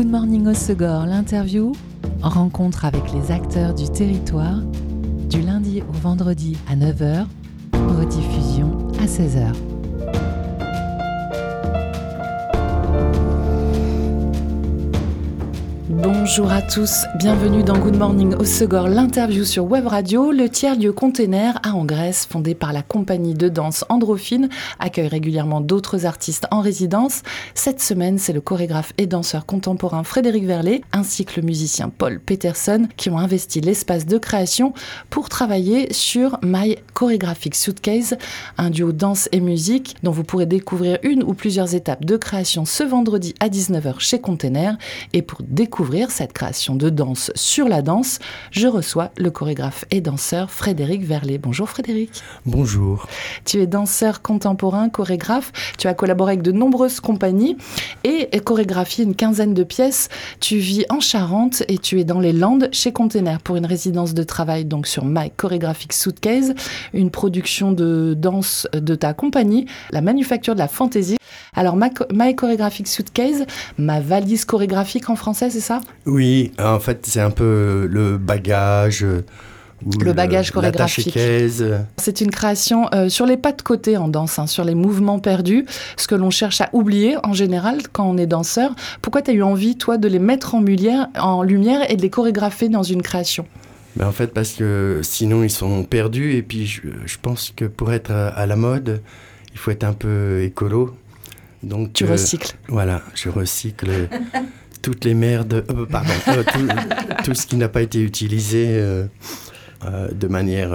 Good Morning Osegor, l'interview, rencontre avec les acteurs du territoire, du lundi au vendredi à 9h, rediffusion à 16h. Bonjour à tous, bienvenue dans Good Morning au Segor, l'interview sur Web Radio. Le tiers-lieu container à Grèce, fondé par la compagnie de danse Androphine, accueille régulièrement d'autres artistes en résidence. Cette semaine, c'est le chorégraphe et danseur contemporain Frédéric Verlet, ainsi que le musicien Paul Peterson, qui ont investi l'espace de création pour travailler sur My Choreographic Suitcase, un duo danse et musique dont vous pourrez découvrir une ou plusieurs étapes de création ce vendredi à 19h chez Container. Et pour découvrir cette création de danse sur la danse, je reçois le chorégraphe et danseur Frédéric Verlet. Bonjour Frédéric. Bonjour. Tu es danseur contemporain, chorégraphe. Tu as collaboré avec de nombreuses compagnies et chorégraphié une quinzaine de pièces. Tu vis en Charente et tu es dans les Landes chez Container pour une résidence de travail donc sur My Choreographic Suitcase, une production de danse de ta compagnie, la manufacture de la fantaisie. Alors, My Choreographic Suitcase, ma valise chorégraphique en français, c'est ça? Oui, en fait, c'est un peu le bagage. Euh, le bagage chorégraphique. C'est une création euh, sur les pas de côté en danse, hein, sur les mouvements perdus, ce que l'on cherche à oublier en général quand on est danseur. Pourquoi tu as eu envie, toi, de les mettre en lumière, en lumière et de les chorégrapher dans une création? Ben en fait, parce que sinon ils sont perdus. Et puis je, je pense que pour être à la mode, il faut être un peu écolo. Donc, tu euh, recycles. Voilà, je recycle toutes les merdes, euh, pardon, euh, tout, ce qui n'a pas été utilisé de manière.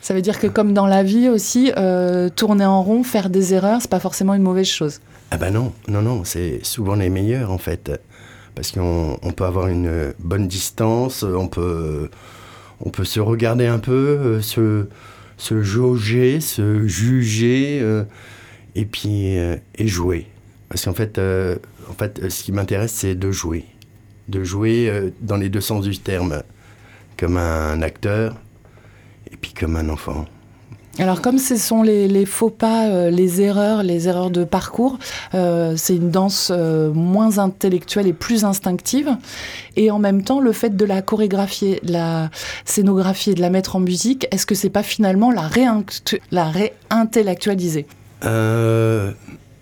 Ça veut dire que comme dans la vie aussi, tourner en rond, faire des erreurs, c'est pas forcément une mauvaise chose. Ah ben non, non, non, c'est souvent les meilleurs en fait, parce qu'on peut avoir une bonne distance, on peut, on peut se regarder un peu, se, se jauger, se juger et puis euh, et jouer. Parce qu'en fait, euh, en fait, ce qui m'intéresse, c'est de jouer. De jouer euh, dans les deux sens du terme, comme un acteur et puis comme un enfant. Alors comme ce sont les, faux pas, les erreurs, les erreurs de parcours, c'est une danse moins intellectuelle et plus instinctive. Et en même temps, le fait de la chorégraphier, de la scénographier, de la mettre en musique, est-ce que c'est pas finalement la, réintellectualiser? Euh,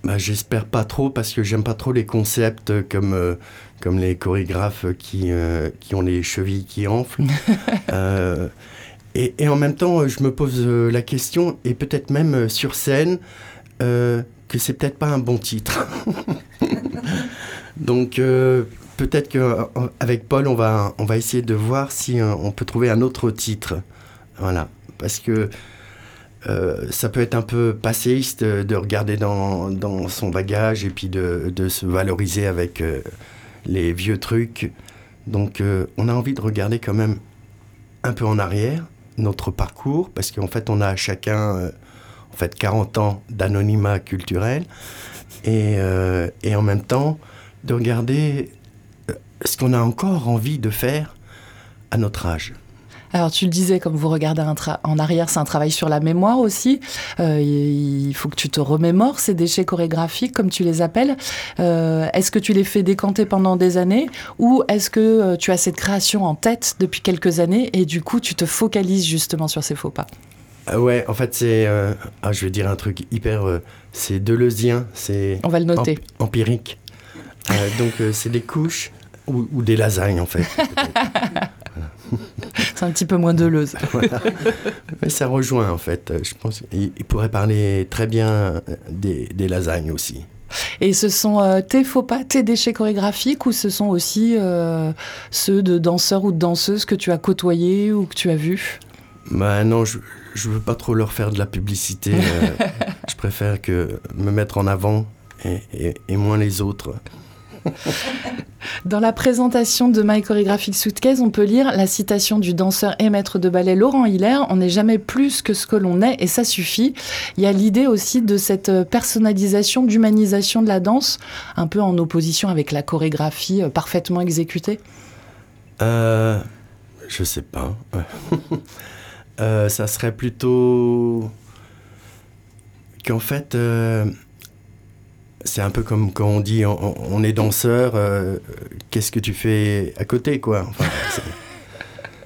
bah, J'espère pas trop parce que j'aime pas trop les concepts comme, euh, comme les chorégraphes qui, euh, qui ont les chevilles qui enflent. Euh, et, et, en même temps, je me pose la question, et peut-être même sur scène, que c'est peut-être pas un bon titre. Donc peut-être qu'avec Paul, on va, on va essayer de voir si on peut trouver un autre titre. Voilà. Parce que euh, ça peut être un peu passéiste de regarder dans, son bagage et puis de, se valoriser avec euh, les vieux trucs. Donc euh, on a envie de regarder quand même un peu en arrière notre parcours parce qu'en fait on a chacun en fait 40 ans d'anonymat culturel et en même temps de regarder ce qu'on a encore envie de faire à notre âge. Alors tu le disais, comme vous regardez en arrière, c'est un travail sur la mémoire aussi. Euh, il faut que tu te remémores ces déchets chorégraphiques, comme tu les appelles. Euh, est-ce que tu les fais décanter pendant des années ou est-ce que euh, tu as cette création en tête depuis quelques années et du coup tu te focalises justement sur ces faux pas? Ouais, en fait c'est, ah, je vais dire un truc hyper, c'est deleuzien, c'est. On va le noter. empirique. donc c'est des couches ou, ou, des lasagnes en fait. C'est un petit peu moins de Mais ça rejoint en fait. Je pense qu'il pourrait parler très bien des, lasagnes aussi. Et ce sont euh, tes faux pas, tes déchets chorégraphiques ou ce sont aussi euh, ceux de danseurs ou de danseuses que tu as côtoyés ou que tu as vus? Bah non, je, ne veux pas trop leur faire de la publicité. Euh, je préfère que me mettre en avant et, et moins les autres. Dans la présentation de My Choreographic Suitcase, on peut lire la citation du danseur et maître de ballet Laurent Hiller On n'est jamais plus que ce que l'on est et ça suffit. Il y a l'idée aussi de cette euh, personnalisation, d'humanisation de la danse, un peu en opposition avec la chorégraphie euh, parfaitement exécutée euh, Je sais pas. Euh, ça serait plutôt qu'en fait c'est un peu comme quand on dit on, est danseur, euh, qu'est-ce que tu fais à côté, quoi? Enfin,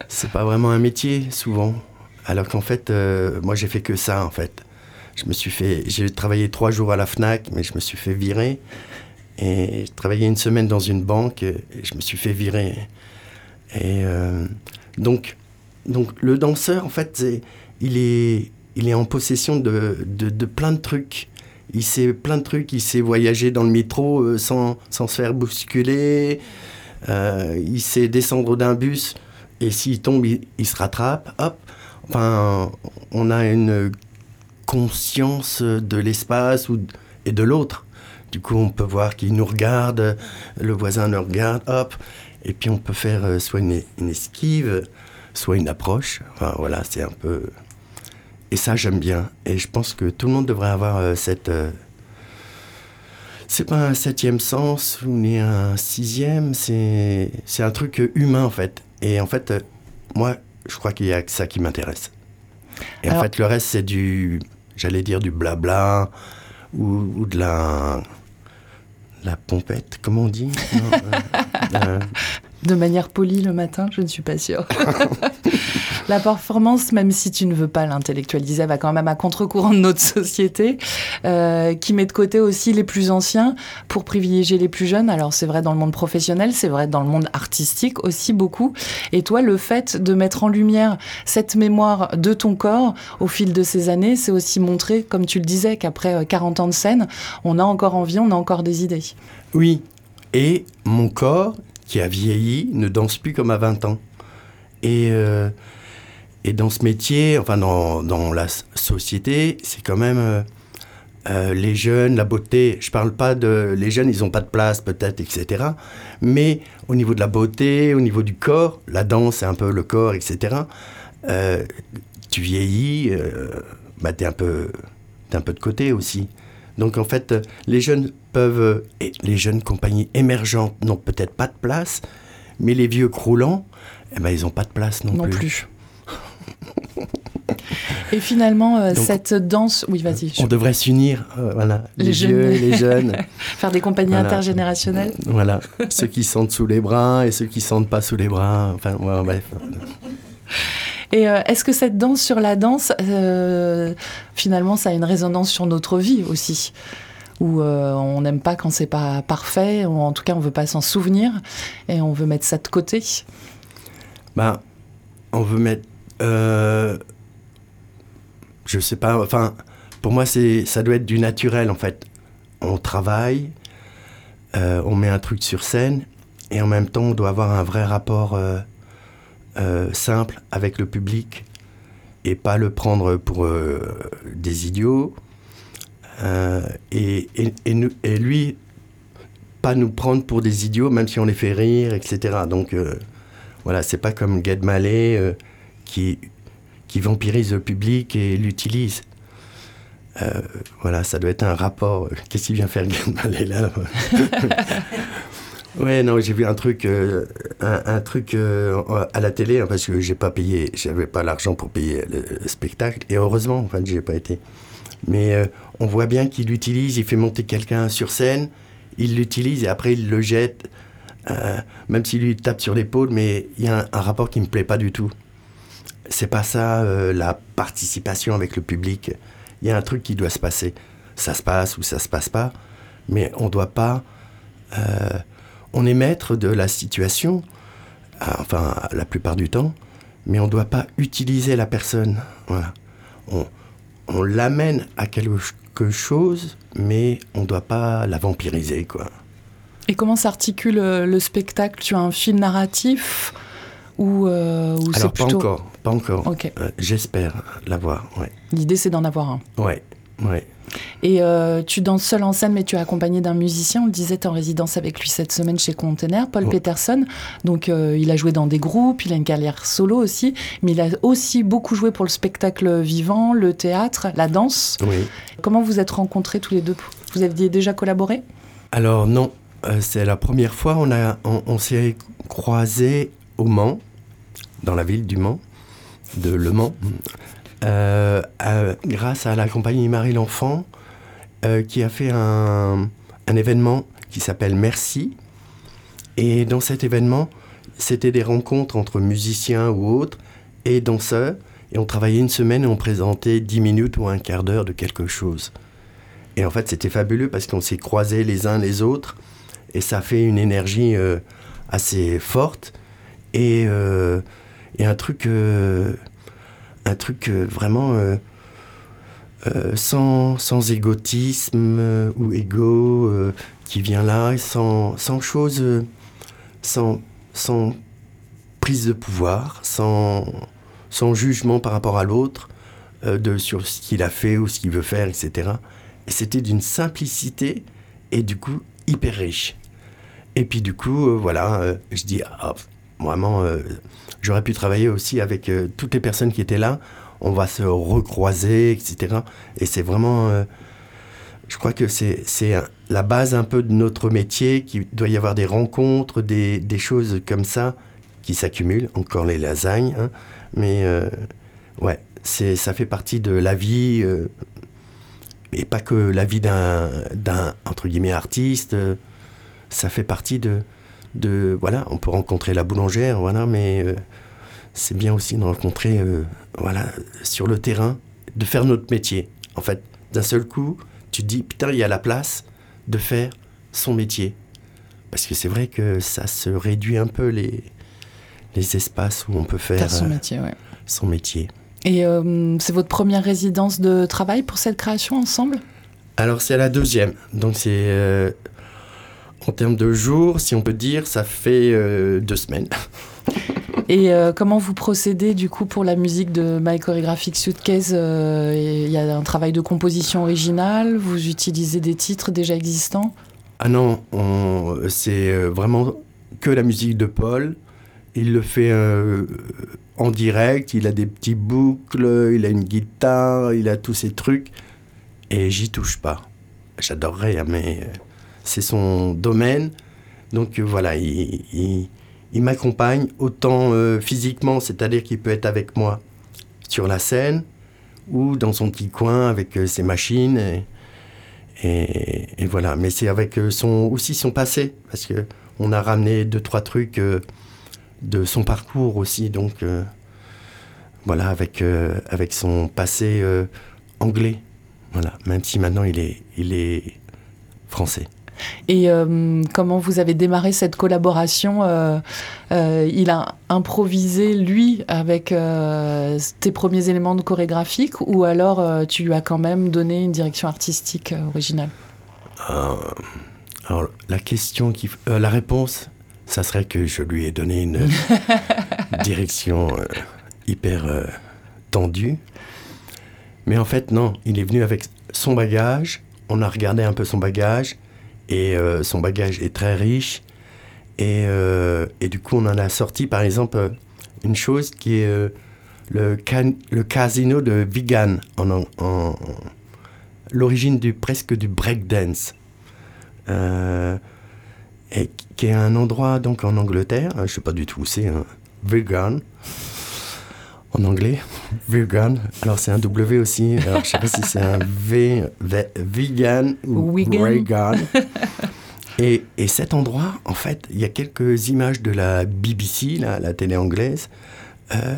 c'est pas vraiment un métier, souvent. Alors qu'en fait, euh, moi, j'ai fait que ça, en fait. Je me suis fait, j'ai travaillé trois jours à la Fnac, mais je me suis fait virer. Et j'ai travaillé une semaine dans une banque, et je me suis fait virer. Et euh, donc, donc, le danseur, en fait, il est, il est en possession de, de plein de trucs il sait plein de trucs, il sait voyager dans le métro euh, sans, sans, se faire bousculer, euh, il sait descendre d'un bus et s'il tombe, il, se rattrape, hop. Enfin, on a une conscience de l'espace et de l'autre. Du coup, on peut voir qu'il nous regarde, le voisin nous regarde, hop. Et puis, on peut faire euh, soit une, une esquive, soit une approche. Enfin, voilà, c'est un peu et ça, j'aime bien. Et je pense que tout le monde devrait avoir euh, cette. Euh, c'est pas un septième sens ou ni un sixième, c'est un truc humain en fait. Et en fait, euh, moi, je crois qu'il y a que ça qui m'intéresse. Et en fait, le reste, c'est du, j'allais dire du blabla ou, ou de la, la pompette, comment on dit? de manière polie le matin, je ne suis pas sûre. la performance, même si tu ne veux pas l'intellectualiser, va quand même à contre-courant de notre société, euh, qui met de côté aussi les plus anciens pour privilégier les plus jeunes. Alors c'est vrai dans le monde professionnel, c'est vrai dans le monde artistique aussi beaucoup. Et toi, le fait de mettre en lumière cette mémoire de ton corps au fil de ces années, c'est aussi montrer, comme tu le disais, qu'après 40 euh, ans de scène, on a encore envie, on a encore des idées. Oui, et mon corps, qui a vieilli ne danse plus comme à 20 ans. Et, euh, et dans ce métier, enfin dans, dans la société, c'est quand même euh, euh, les jeunes, la beauté. Je parle pas de les jeunes, ils n'ont pas de place peut-être, etc. Mais au niveau de la beauté, au niveau du corps, la danse, c'est un peu le corps, etc. tu vieillis, bah, tu un peu, es un peu de côté aussi. Donc en fait, les jeunes peuvent, et les jeunes compagnies émergentes n'ont peut-être pas de place, mais les vieux croulants, eh ben, ils n'ont pas de place non, non plus. Et finalement, euh, cette danse, oui, vas-y. On devrait s'unir, euh, voilà, les, vieux, les jeunes. Faire des compagnies intergénérationnelles. Voilà, ceux qui sentent sous les bras et ceux qui sentent pas sous les bras. Enfin, bref. Et euh, est-ce que cette danse sur la danse, euh, finalement, ça a une résonance sur notre vie aussi? Où euh, on n'aime pas quand c'est pas parfait, ou en tout cas on veut pas s'en souvenir, et on veut mettre ça de côté? Ben, on veut mettre, je sais pas, enfin, pour moi c'est, ça doit être du naturel en fait. On travaille, on met un truc sur scène, et en même temps on doit avoir un vrai rapport euh, simple avec le public et pas le prendre pour euh, des idiots. Euh, et, et, lui, pas nous prendre pour des idiots, même si on les fait rire, etc. Donc voilà, c'est pas comme Gad Mallet qui, qui vampirise le public et l'utilise. voilà, ça doit être un rapport. Qu'est-ce qu'il vient faire Gad Mallet là? Ouais, non, j'ai vu un truc, euh, un, truc euh, à la télé hein, parce que j'ai pas payé, j'avais pas l'argent pour payer le spectacle et heureusement, enfin, j'ai pas été. Mais euh, on voit bien qu'il l'utilise, il fait monter quelqu'un sur scène, il l'utilise et après il le jette, même s'il lui tape sur l'épaule, mais il y a un, rapport qui me plaît pas du tout. C'est pas ça la participation avec le public. Il y a un truc qui doit se passer. Ça se passe ou ça se passe pas, mais on doit pas on est maître de la situation, euh, enfin la plupart du temps, mais on ne doit pas utiliser la personne. Voilà. On, l'amène à quelque chose, mais on ne doit pas la vampiriser, quoi. Et comment s'articule euh, le spectacle Tu as un fil narratif ou, euh, Alors, pas encore, pas encore. J'espère l'avoir, ouais. L'idée, c'est d'en avoir un. Ouais, ouais. Et euh, tu danses seul en scène, mais tu es accompagné d'un musicien. On le disait, tu en résidence avec lui cette semaine chez Container, Paul Peterson. Donc, euh, il a joué dans des groupes, il a une carrière solo aussi, mais il a aussi beaucoup joué pour le spectacle vivant, le théâtre, la danse. Oui. Comment vous êtes rencontrés tous les deux? Vous aviez déjà collaboré? Alors, non. Euh, c'est la première fois on, a, on, s'est croisés au Mans, dans la ville du Mans, de Le Mans. Grâce à la compagnie Marie l'Enfant, euh, qui a fait un, événement qui s'appelle Merci. Et dans cet événement, c'était des rencontres entre musiciens ou autres et danseurs. Et on travaillait une semaine et on présentait 10 minutes ou un quart d'heure de quelque chose. Et en fait, c'était fabuleux parce qu'on s'est croisés les uns les autres. Et ça fait une énergie euh, assez forte. Et, euh, et un truc, euh, un truc vraiment sans, sans égotisme ou égo qui vient là, sans, sans chose, sans, sans prise de pouvoir, sans, sans jugement par rapport à l'autre, de sur ce qu'il a fait ou ce qu'il veut faire, etc. Et c'était d'une simplicité et du coup hyper riche. Et puis du coup, euh, voilà, euh, je dis, ah, vraiment, euh, j'aurais pu travailler aussi avec toutes les personnes qui étaient là. On va se recroiser, etc. Et c'est vraiment, je crois que c'est la base un peu de notre métier, qu'il doit y avoir des rencontres, des, des choses comme ça qui s'accumulent. Encore les lasagnes, hein. mais ouais, ça fait partie de la vie et pas que la vie d'un, entre guillemets, artiste. Euh, ça fait partie de, de, voilà, on peut rencontrer la boulangère, voilà, mais euh, c'est bien aussi de rencontrer, euh, voilà, sur le terrain, de faire notre métier. En fait, d'un seul coup, tu te dis, putain, il y a la place de faire son métier. Parce que c'est vrai que ça se réduit un peu les, les espaces où on peut faire, son métier. Ouais. Son métier. Et euh, c'est votre première résidence de travail pour cette création ensemble? Alors c'est la deuxième. Donc c'est euh, en termes de jours, si on peut dire, ça fait euh, deux semaines. Et comment vous procédez du coup pour la musique de My Choreographic Suitcase Il y a un travail de composition originale Vous utilisez des titres déjà existants? Ah non, c'est vraiment que la musique de Paul. Il le fait en direct, il a des petits boucles, il a une guitare, il a tous ces trucs, et j'y touche pas. J'adorerais, hein, mais euh, c'est son domaine. Donc euh, voilà, il, m'accompagne autant euh, physiquement, c'est-à-dire qu'il peut être avec moi sur la scène ou dans son petit coin avec ses machines. Et, voilà, mais c'est avec son, aussi son passé, parce que on a ramené deux, trois trucs de son parcours aussi. Donc, euh, voilà, avec, euh, avec son passé euh, anglais. Voilà, même si maintenant il est, il est français. Et comment vous avez démarré cette collaboration Il a improvisé, lui, avec tes premiers éléments de chorégraphique ou alors tu lui as quand même donné une direction artistique originale? Alors, la question qui... la réponse, ça serait que je lui ai donné une direction euh, hyper euh, tendue. Mais en fait, non, il est venu avec son bagage. On a regardé un peu son bagage. Et euh, son bagage est très riche. Et, et, du coup, on en a sorti, par exemple, une chose qui est le, le casino de Vigan, en, en, l'origine du, presque du breakdance. Euh, et qui est un endroit donc en Angleterre, je ne sais pas du tout où c'est, hein, Vegan, en anglais, Vegan. Alors c'est un W aussi, alors je sais pas si c'est un V, vegan ou vegan. Et, et, cet endroit, en fait, il y a quelques images de la BBC, la, la télé anglaise, euh,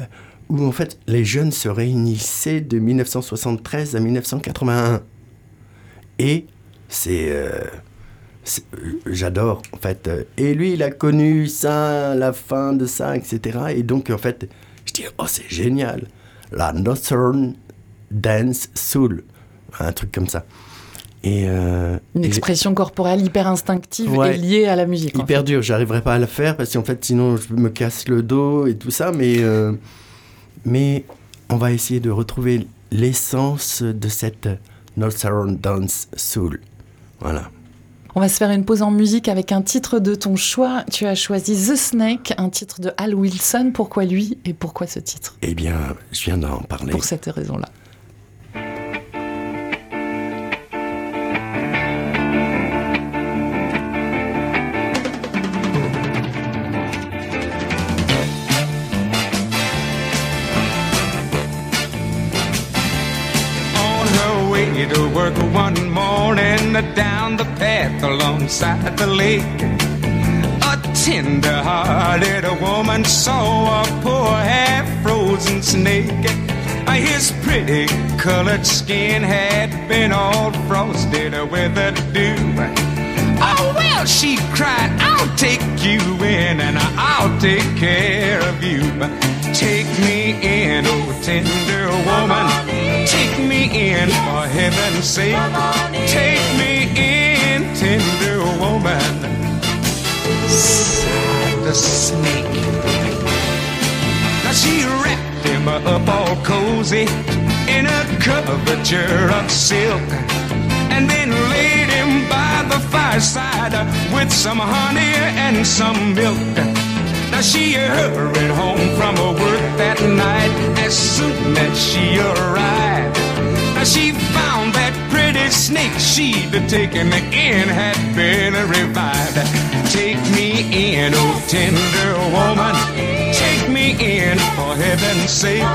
où en fait les jeunes se réunissaient de 1973 à 1981. Et c'est... Euh, j'adore en fait. Et lui, il a connu ça, la fin de ça, etc. Et donc en fait, oh c'est génial, la Northern Dance Soul, un truc comme ça. Et euh, une expression corporelle hyper instinctive et liée à la musique. Hyper dur, j'arriverai pas à le faire parce qu'en fait sinon je me casse le dos et tout ça, mais euh, mais on va essayer de retrouver l'essence de cette Northern Dance Soul. Voilà. On va se faire une pause en musique avec un titre de ton choix. Tu as choisi The Snake, un titre de Al Wilson. Pourquoi lui et pourquoi ce titre? Eh bien, je viens d'en parler. Pour cette raison-là. Alongside the lake. A tender-hearted woman saw a poor half-frozen snake. His pretty colored skin had been all frosted with the dew. Oh, well, she cried, I'll take you in and I'll take care of you. Take me in, oh tender woman. Take me in for heaven's sake. Take me in, tender woman. Sighed the snake. Now she wrapped him up all cozy in a coverture of silk and then laid him by the fireside with some honey and some milk. Now she hurried home from her work that night as soon as she arrived. Snake she'd taken in had been revived. Take me in, oh tender woman. Take me in for heaven's sake.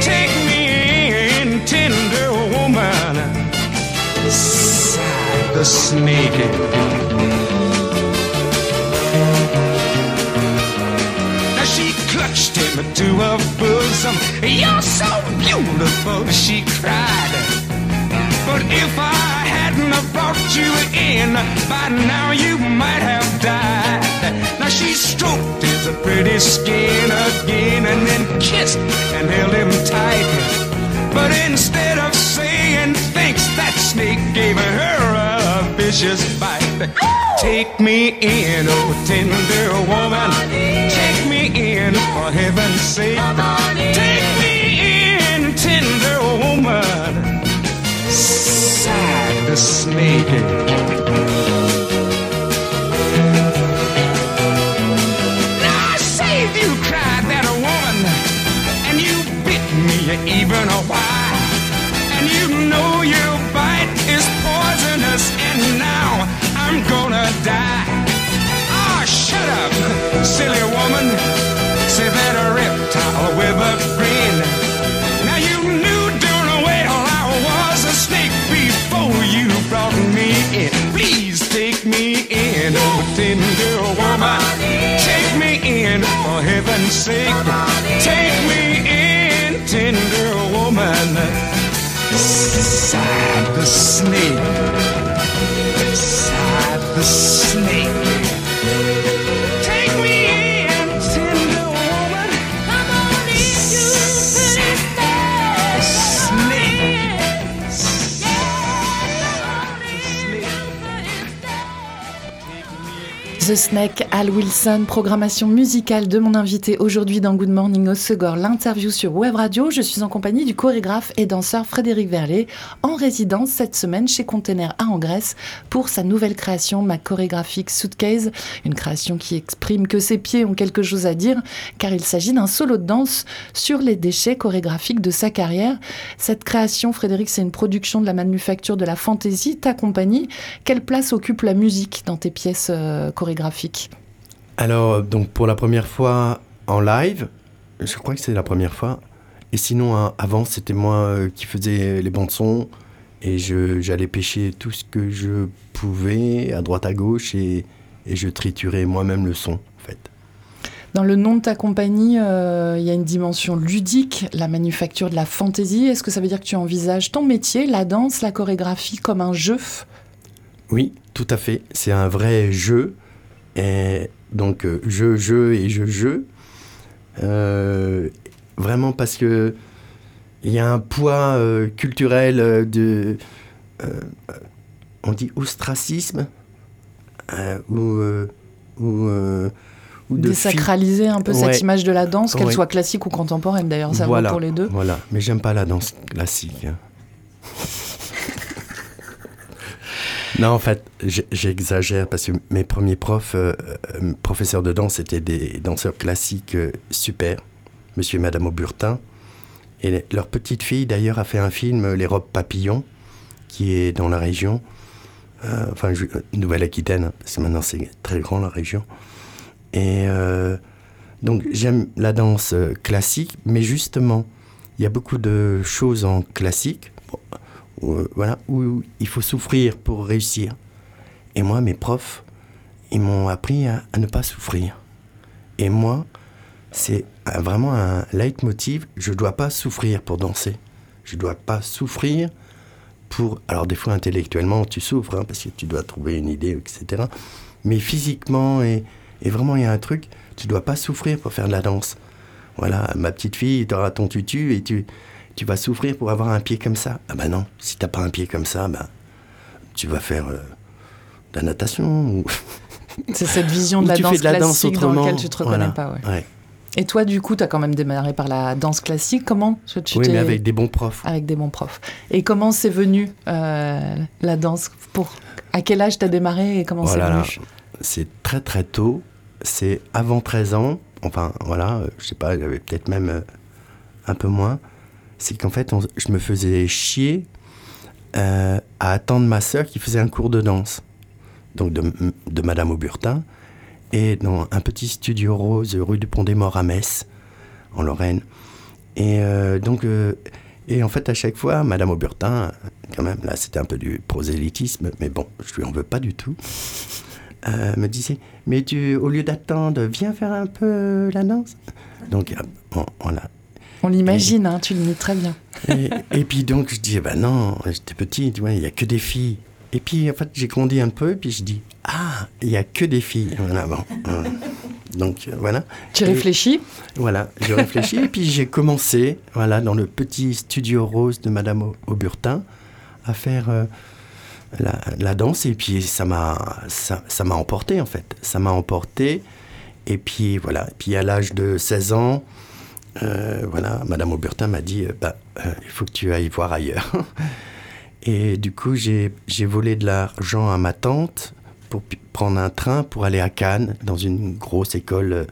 Take me in, tender woman sighed the snake. Clutched him to her bosom. You're so beautiful, she cried. But if I hadn't have brought you in, by now you might have died. Now she stroked his pretty skin again and then kissed and held him tight. But instead of saying thanks, that snake gave her a vicious bite. Take me in, oh tender woman. Take me in, for heaven's sake. Take me The snake. even a while. And you bit me even how why and you know your bite is poisonous, and now I'm gonna die. Ah, oh, shut up, silly woman. Say that a reptile with a The Al Wilson, programmation musicale de mon invité aujourd'hui dans Good Morning au Segor, l'interview sur Web Radio. Je suis en compagnie du chorégraphe et danseur Frédéric Verlet, en résidence cette semaine chez Container à Grèce pour sa nouvelle création, ma chorégraphique Suitcase, une création qui exprime que ses pieds ont quelque chose à dire, car il s'agit d'un solo de danse sur les déchets chorégraphiques de sa carrière. Cette création, Frédéric, c'est une production de la manufacture de la fantaisie, ta compagnie. Quelle place occupe la musique dans tes pièces euh, chorégraphiques? Alors, donc pour la première fois en live, je crois que c'est la première fois. Et sinon, hein, avant, c'était moi euh, qui faisais les bandes son et j'allais pêcher tout ce que je pouvais à droite à gauche et, et je triturais moi-même le son, en fait. Dans le nom de ta compagnie, euh, il y a une dimension ludique, la manufacture de la fantaisie. Est-ce que ça veut dire que tu envisages ton métier, la danse, la chorégraphie, comme un jeu? Oui, tout à fait. C'est un vrai jeu et donc, euh, je, je et je, je. Euh, vraiment parce que il y a un poids euh, culturel de. on dit ostracisme ou. ou ou de Désacraliser un peu cette image de la danse, qu'elle soit classique ou contemporaine d'ailleurs, ça vaut pour les deux. Voilà, mais j'aime pas la danse classique. Hein. Non, en fait, j'exagère parce que mes premiers profs, euh, euh, professeurs de danse, étaient des danseurs classiques euh, super, monsieur et madame Auburtin. Et leur petite fille, d'ailleurs, a fait un film, Les robes papillons, qui est dans la région, enfin, Nouvelle-Aquitaine, parce que maintenant c'est très grand la région. Et donc, j'aime la danse classique, mais justement, il y a beaucoup de choses en classique euh, voilà, où il faut souffrir pour réussir. Et moi, mes profs, ils m'ont appris à, ne pas souffrir. Et moi, c'est vraiment un leitmotiv. Je ne dois pas souffrir pour danser. Je ne dois pas souffrir pour. Alors, des fois, intellectuellement, tu souffres, hein, parce que tu dois trouver une idée, etc. Mais physiquement, et, et vraiment, il y a un truc, tu ne dois pas souffrir pour faire de la danse. Voilà, ma petite fille, tu auras ton tutu et tu, tu vas souffrir pour avoir un pied comme ça. Ah ben non, si t'as pas un pied comme ça, ben, tu vas faire euh, de la natation ou, C'est cette vision de la tu danse fais de la danse classique dans laquelle tu te reconnais Voilà, pas. ouais. ouais. Et toi, du coup, tu as quand même démarré par la danse classique. Comment tu tu Oui, mais avec des bons profs. avec des bons profs. Et comment c'est venu euh, la danse pour À quel âge t'as démarré et comment Oh c'est venu c'est très très tôt. C'est avant 13 ans. Enfin, voilà, euh, je sais pas, j'avais peut-être même un peu moins. C'est qu'en fait, on- je me faisais chier euh, à attendre ma sœur qui faisait un cours de danse. Donc de, Madame Auburtin. Et dans un petit studio rose rue du Pont des Morts à Metz, en Lorraine. Et euh, donc, euh, et en fait, à chaque fois, Madame Auburtin, quand même, là, c'était un peu du prosélytisme, mais bon, je lui en veux pas du tout, me disait, mais tu, au lieu d'attendre, viens faire un peu la danse. Donc, bon, voilà. On l'imagine, hein, tu le mis très bien. Et, et puis donc, je dis, bah non, j'étais petit, tu vois, il y a que des filles. Et puis, en fait, j'ai grandi un peu, et puis je dis, ah, il y a que des filles. Voilà, bon. euh, Donc, euh, voilà. Tu Et- réfléchis Voilà, je réfléchis et puis j'ai commencé, voilà, dans le petit studio rose de Madame Au- Auburtin, à faire euh, la, la danse et puis ça m'a, ça, emporté en fait, ça m'a emporté et puis voilà, et puis à l'âge de 16 ans, euh, voilà, Madame Auburtin m'a dit, euh, bah, euh, il faut que tu ailles voir ailleurs. Et du coup, j'ai volé de l'argent à ma tante pour prendre un train pour aller à Cannes, dans une grosse école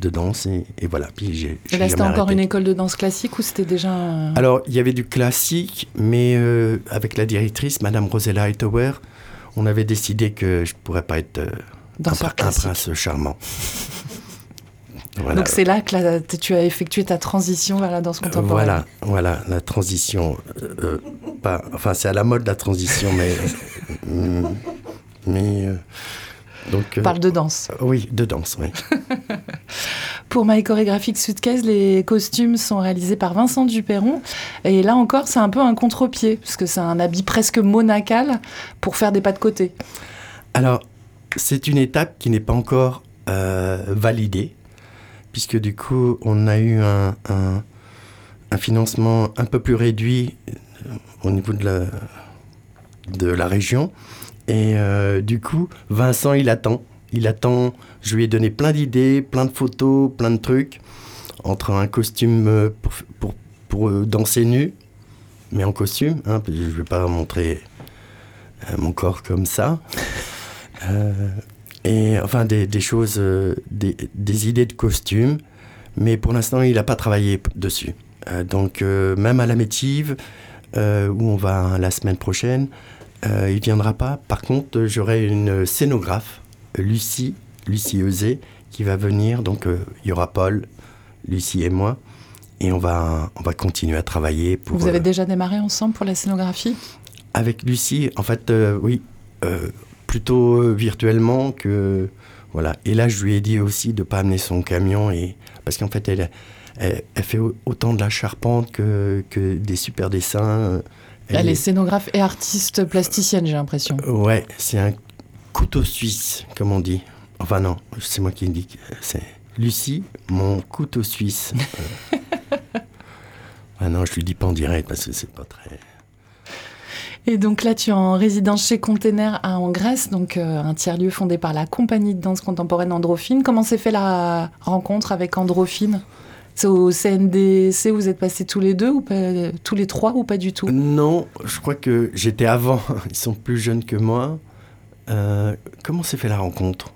de danse. Et, et voilà, puis j'ai Et là, c'était encore une école de danse classique ou c'était déjà. Alors, il y avait du classique, mais euh, avec la directrice, Madame Rosella Hightower, on avait décidé que je pourrais pas être euh, un, prince charmant. Voilà. Donc c'est là que la- tu as effectué ta transition vers la danse contemporaine. Voilà, voilà, la transition. euh, euh, pas, enfin, c'est à la mode la transition, mais. euh, mais. euh, donc. On euh, parle de danse. oui, de danse, oui. Pour My Chorégraphique Suitcase, les costumes sont réalisés par Vincent Duperron. Et là encore, c'est un peu un contre-pied, parce que c'est un habit presque monacal pour faire des pas de côté. Alors, c'est une étape qui n'est pas encore euh, validée, puisque du coup, on a eu un, un- un financement un peu plus réduit euh, au niveau de la, de la région. Et euh, du coup, Vincent, il attend. Il attend. Je lui ai donné plein d'idées, plein de photos, plein de trucs. Entre un costume euh, pour, pour, pour, danser nu, mais en costume. Hein, parce que je ne vais pas montrer mon corps comme ça. Euh, et enfin, des, des choses, euh, des, des idées de costumes. Mais pour l'instant, il n'a pas travaillé dessus. Euh, donc, euh, même à la Métive, où on va la semaine prochaine, il viendra pas. Par contre, j'aurai une scénographe, Lucie, Lucie Eusé, qui va venir. Donc, il y aura Paul, Lucie et moi. Et on va, on va continuer à travailler pour. Vous avez euh, déjà démarré ensemble pour la scénographie? avec Lucie, en fait, euh, oui, euh, plutôt euh, virtuellement que voilà. Et là, je lui ai dit aussi de pas amener son camion et parce qu'en fait, elle, elle, elle fait au- autant de la charpente que, que des super dessins. Elle, elle est est- scénographe et artiste plasticienne, j'ai l'impression. Ouais, c'est un couteau suisse, comme on dit. Enfin non, c'est moi qui le dis. C'est Lucie, mon couteau suisse. Ah non, je lui dis pas en direct parce que c'est pas très. Et donc là, tu es en résidence chez Container à en Grèce, donc euh, un tiers-lieu fondé par la compagnie de danse contemporaine Androphine. Comment s'est fait la rencontre avec Androphine? C'est au CNDC, vous êtes passés tous les deux ou pas, tous les trois ou pas du tout? Non, je crois que j'étais avant. Ils sont plus jeunes que moi. Euh, comment s'est fait la rencontre?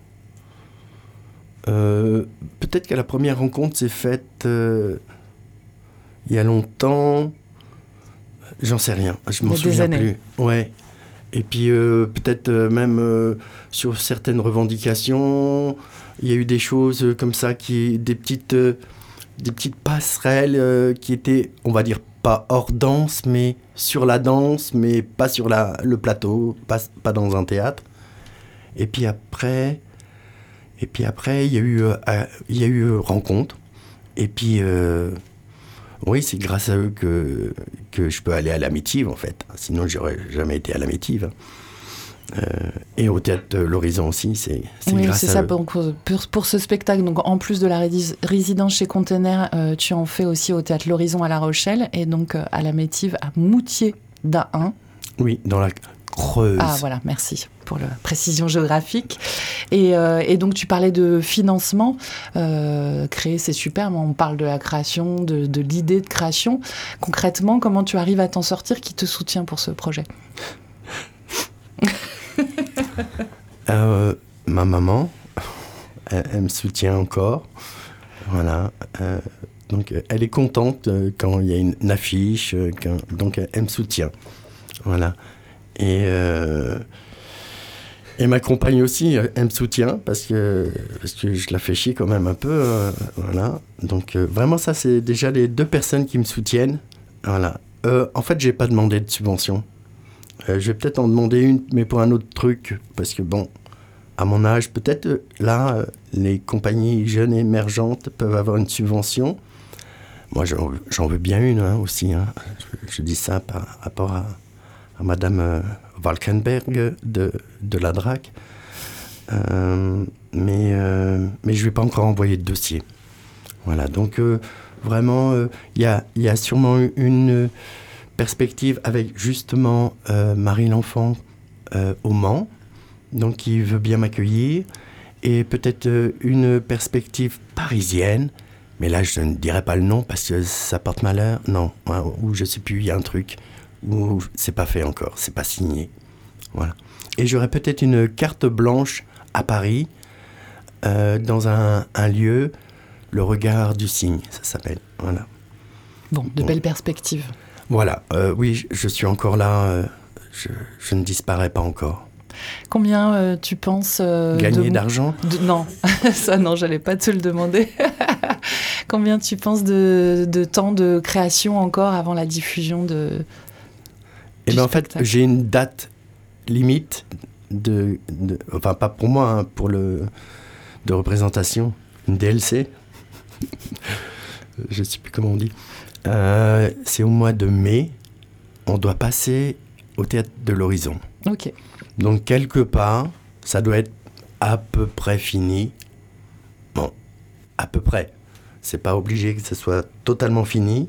Euh, Peut-être que la première rencontre s'est faite il y a longtemps. J'en sais rien. Je m'en souviens années. plus. Ouais. Et puis euh, peut-être euh, même euh, sur certaines revendications, il y a eu des choses comme ça qui, des petites, euh, des petites passerelles qui étaient, on va dire, pas hors danse, mais sur la danse, mais pas sur la, le plateau, pas, pas dans un théâtre. Et puis après, et puis après, il y a eu, il y a eu rencontre. Et puis, oui, c'est grâce à eux que, que je peux aller à la Métive, en fait. Sinon, j'aurais jamais été à la Métive. Euh, et au théâtre l'Horizon aussi, c'est Oui, grâce c'est à ça eux. pour, pour, pour ce spectacle. Donc, en plus de la résidence chez Container, euh, tu en fais aussi au théâtre L'Horizon à La Rochelle et donc euh, à la Métive à Moutier d'A1. Oui, dans la Creuse. Ah voilà, merci pour la précision géographique. Et, euh, et donc tu parlais de financement. Euh, créer, c'est super, mais on parle de la création, de, de l'idée de création. Concrètement, comment tu arrives à t'en sortir Qui te soutient pour ce projet Euh, ma maman, elle, elle me soutient encore. Voilà. donc, elle est contente quand il y a une, une affiche. donc, elle, elle me soutient. Voilà. Et, euh, et ma compagne aussi, elle me soutient parce que, parce que je la fais chier quand même un peu. euh, voilà. Donc, euh, vraiment, ça, c'est déjà les deux personnes qui me soutiennent. Voilà. En fait, j'ai pas demandé de subvention. Je vais peut-être en demander une, mais pour un autre truc. Parce que, bon, à mon âge, peut-être là, les compagnies jeunes émergentes peuvent avoir une subvention. Moi, j'en veux bien une hein, aussi. hein. Je dis ça par rapport à, Madame euh, Valkenberg de, de la DRAC. Euh, mais, euh, mais je ne vais pas encore envoyer de dossier. Voilà, donc euh, vraiment, euh, il y, a, y a sûrement une perspective avec justement euh, Marie l'Enfant euh, au Mans, donc qui veut bien m'accueillir, et peut-être euh, une perspective parisienne, mais là je ne dirais pas le nom parce que ça porte malheur, non, hein, ou je sais plus, il y a un truc où c'est pas fait encore, c'est pas signé, voilà. Et j'aurais peut-être une carte blanche à Paris, euh, dans un, un lieu, le regard du cygne, ça s'appelle, voilà. Bon, de belles perspectives. Voilà, euh, oui, je, je suis encore là, euh, je, je ne disparais pas encore. Combien tu penses Gagner d'argent? Non, ça non, j'allais pas te le demander. Combien tu penses de, de temps de création encore avant la diffusion de... Eh du bien, en fait, j'ai une date limite de, de- Enfin, pas pour moi, hein, pour le. de représentation, une DLC. je sais plus comment on dit. Euh, c'est au mois de mai. On doit passer au théâtre de l'Horizon. Ok. Donc, quelque part, ça doit être à peu près fini. Bon, à peu près. C'est pas obligé que ce soit totalement fini,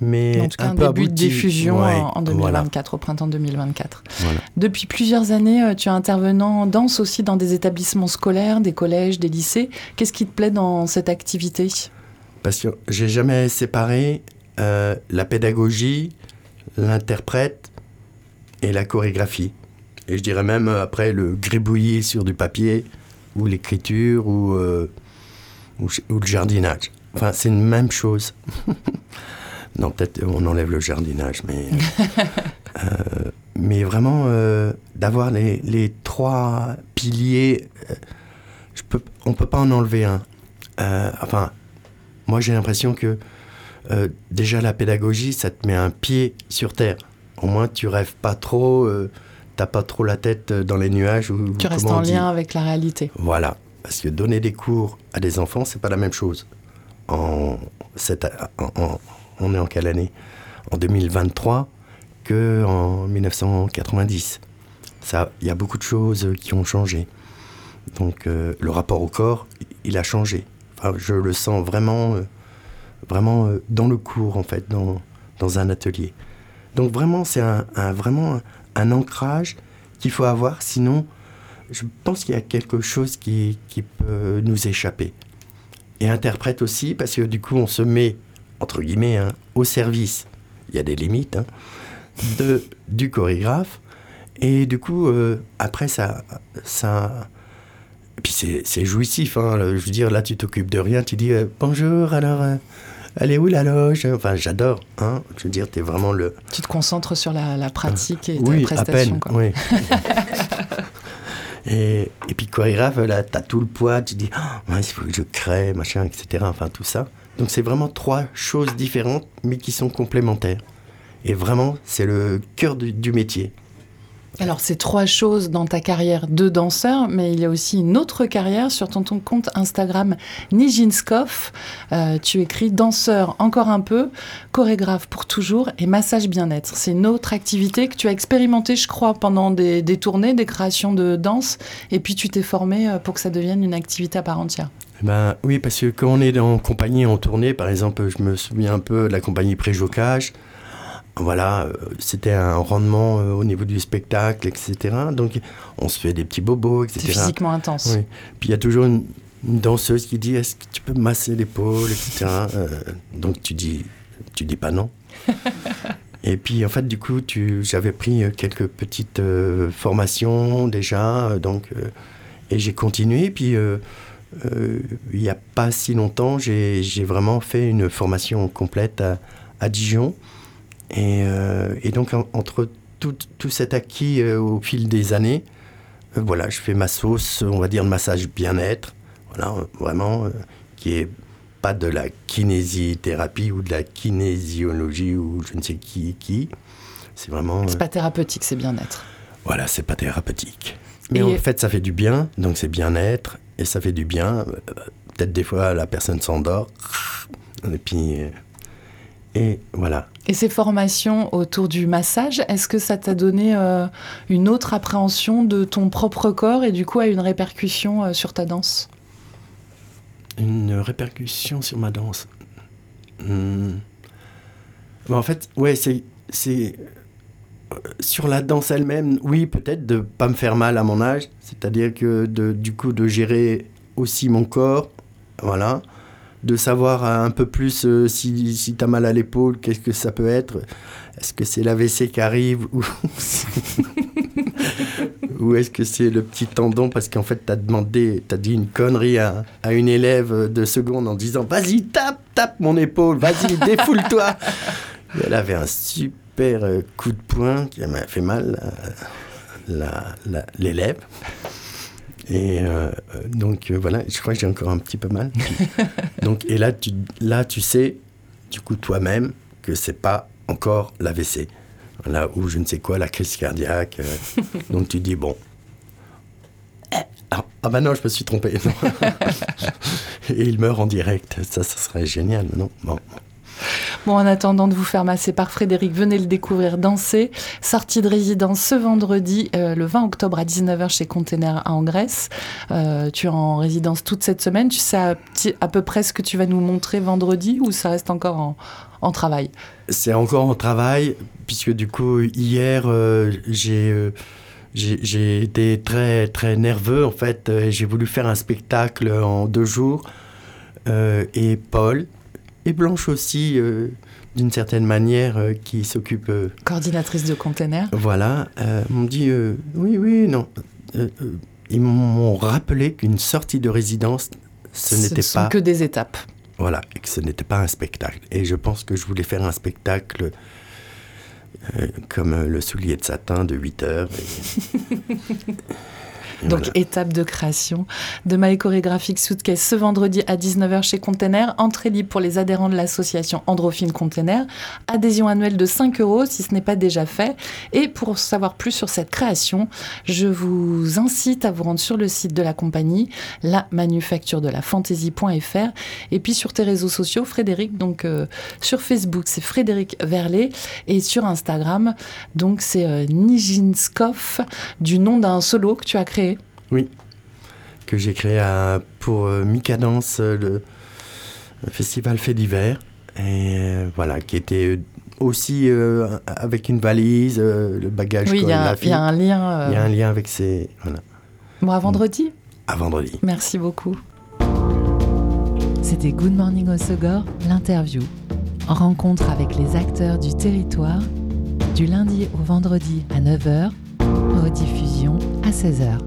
mais En tout cas, un un peu début de diffusion Ouais, en, en 2024, au printemps 2024. Voilà. Depuis plusieurs années, euh, tu es intervenant en danse aussi dans des établissements scolaires, des collèges, des lycées. Qu'est-ce qui te plaît dans cette activité? Parce que j'ai jamais séparé euh, la pédagogie, l'interprète et la chorégraphie. Et je dirais même euh, après le gribouillis sur du papier, ou l'écriture, ou, euh, ou le jardinage. Enfin, c'est une même chose. non, peut-être on enlève le jardinage, mais. euh, mais vraiment, euh, d'avoir les, les trois piliers, euh, je peux, on ne peut pas en enlever un. Euh, enfin, moi j'ai l'impression que euh, déjà la pédagogie, ça te met un pied sur terre. Au moins tu rêves pas trop, euh, t'as pas trop la tête dans les nuages. Ou, Tu restes en lien avec la réalité. Voilà, parce que donner des cours à des enfants, c'est pas la même chose. En cette, en- en- on est en quelle année? En 2023 que en 1990. Ça, il y a beaucoup de choses qui ont changé. Donc euh, le rapport au corps, il a changé. Je le sens vraiment, euh, vraiment euh, dans le cours en fait, dans, dans un atelier. Donc vraiment, c'est un, un- vraiment un, un ancrage qu'il faut avoir, sinon je pense qu'il y a quelque chose qui, qui peut nous échapper. Et interprète aussi, parce que du coup, on se met, entre guillemets, hein, au service, il y a des limites, hein, de, du chorégraphe. Et du coup, euh, après, ça. ça et puis c'est jouissif, hein, le- je veux dire, là, tu t'occupes de rien, tu dis euh, bonjour, alors, euh, elle est où la loge? Enfin, j'adore, hein, je veux dire, t'es vraiment le, Tu te concentres sur la, la pratique et oui, ta à prestation. peine. quoi. Oui. et, et puis chorégraphe, là, t'as tout le poids, tu dis, ouais, il faut que je crée, machin, etc. Enfin, tout ça. Donc c'est vraiment trois choses différentes, mais qui sont complémentaires. Et vraiment, c'est le cœur du, métier. Alors, c'est trois choses dans ta carrière de danseur, mais il y a aussi une autre carrière sur ton, ton compte Instagram Nijinskov. Euh, tu écris danseur encore un peu, chorégraphe pour toujours et massage bien-être. C'est une autre activité que tu as expérimentée, je crois, pendant des, des tournées, des créations de danse, et puis tu t'es formé euh, pour que ça devienne une activité à part entière. Ben, oui, parce que quand on est en compagnie en tournée, par exemple, je me souviens un peu de la compagnie Préjocage. Voilà, euh, c'était un rendement euh, au niveau du spectacle, etc. Donc, on se fait des petits bobos, C'est etc. physiquement intense. Oui. Puis il y a toujours une, une danseuse qui dit Est-ce que tu peux me masser l'épaule, etc. Euh, donc tu dis, tu dis pas non. Et puis en fait, du coup, tu, j'avais pris quelques petites euh, formations déjà, donc euh, et j'ai continué. Puis euh, il n'y a pas si longtemps, j'ai, vraiment fait une formation complète à, à Dijon. Et, euh, et donc en- entre tout, tout cet acquis euh, au fil des années, euh, voilà, je fais ma sauce, on va dire, de massage bien-être, voilà, euh, vraiment, euh, qui est pas de la kinésithérapie ou de la kinésiologie ou je ne sais qui, qui. C'est vraiment, euh, C'est pas thérapeutique, c'est bien-être. voilà, c'est pas thérapeutique. Mais Et- en fait, ça fait du bien, donc c'est bien-être, et ça fait du bien. euh, Peut-être des fois, la personne s'endort, et puis, euh, et voilà. Et ces formations autour du massage, est-ce que ça t'a donné euh, une autre appréhension de ton propre corps et du coup a une répercussion euh, sur ta danse? Une répercussion sur ma danse. Hmm. En fait, ouais, c'est. Sur la danse elle-même, oui, peut-être de pas me faire mal à mon âge, c'est-à-dire que de, du coup de gérer aussi mon corps, voilà, de savoir un peu plus euh, si, si tu as mal à l'épaule, qu'est-ce que ça peut être, est-ce que c'est l'AVC qui arrive ou, ou est-ce que c'est le petit tendon? Parce qu'en fait tu as demandé, tu as dit une connerie à, à une élève de seconde en disant vas-y tape, tape mon épaule, vas-y défoule-toi. Et Elle avait un super euh, coup de poing qui m'a fait mal, euh, l'élève. Et euh, donc euh, voilà, je crois que j'ai encore un petit peu mal. donc, et là tu, là, tu sais, du coup, toi-même, que c'est pas encore l'AVC. Là où je ne sais quoi, la crise cardiaque. euh, donc tu dis, bon. Eh, Ah, ah bah non, je me suis trompé. et il meurt en direct. Ça, ça serait génial, non? Bon. Bon, en attendant de vous faire masser par Frédéric, venez le découvrir danser. Sortie de résidence ce vendredi, euh, le 20 octobre à 19h chez Container à Grèce. Euh, tu es en résidence toute cette semaine. Tu sais à, peu près ce que tu vas nous montrer vendredi ou ça reste encore en, en travail? C'est encore en travail, puisque du coup, hier, euh, j'ai j'ai été très, très nerveux, en fait. J'ai voulu faire un spectacle en deux jours. Et Paul, et Blanche aussi, euh, d'une certaine manière, euh, qui s'occupe... euh, Coordinatrice de Container. voilà, m'ont dit oui, oui, non. Ils m'ont rappelé qu'une sortie de résidence, ce, ne n'était pas... que des étapes. Voilà, et que ce n'était pas un spectacle. Et je pense que je voulais faire un spectacle comme le soulier de satin de 8 heures. et Donc, voilà. étape de création de My Chorégraphique Suitcase ce vendredi à 19h chez Container. Entrée libre pour les adhérents de l'association Androphine Container. Adhésion annuelle de 5 euros si ce n'est pas déjà fait. Et pour savoir plus sur cette création, je vous incite à vous rendre sur le site de la compagnie, la manufacture de la fantaisie.fr. Et puis sur tes réseaux sociaux, Frédéric, donc euh, sur Facebook, c'est Frédéric Verlet. Et sur Instagram, donc c'est euh, Nijinskov, du nom d'un solo que tu as créé. Que j'ai créé à- pour euh, Micadance, euh, le, festival fait d'hiver. Et euh, voilà, qui était aussi euh, avec une valise, euh, le bagage Oui, il y, a- chorégraphique. il y a un lien. euh, Il y a un lien avec ces... Voilà, Bon, à vendredi. à vendredi. Merci beaucoup. C'était Good Morning Osogor, l'interview. Rencontre avec les acteurs du territoire, du lundi au vendredi à 9h, rediffusion à 16h.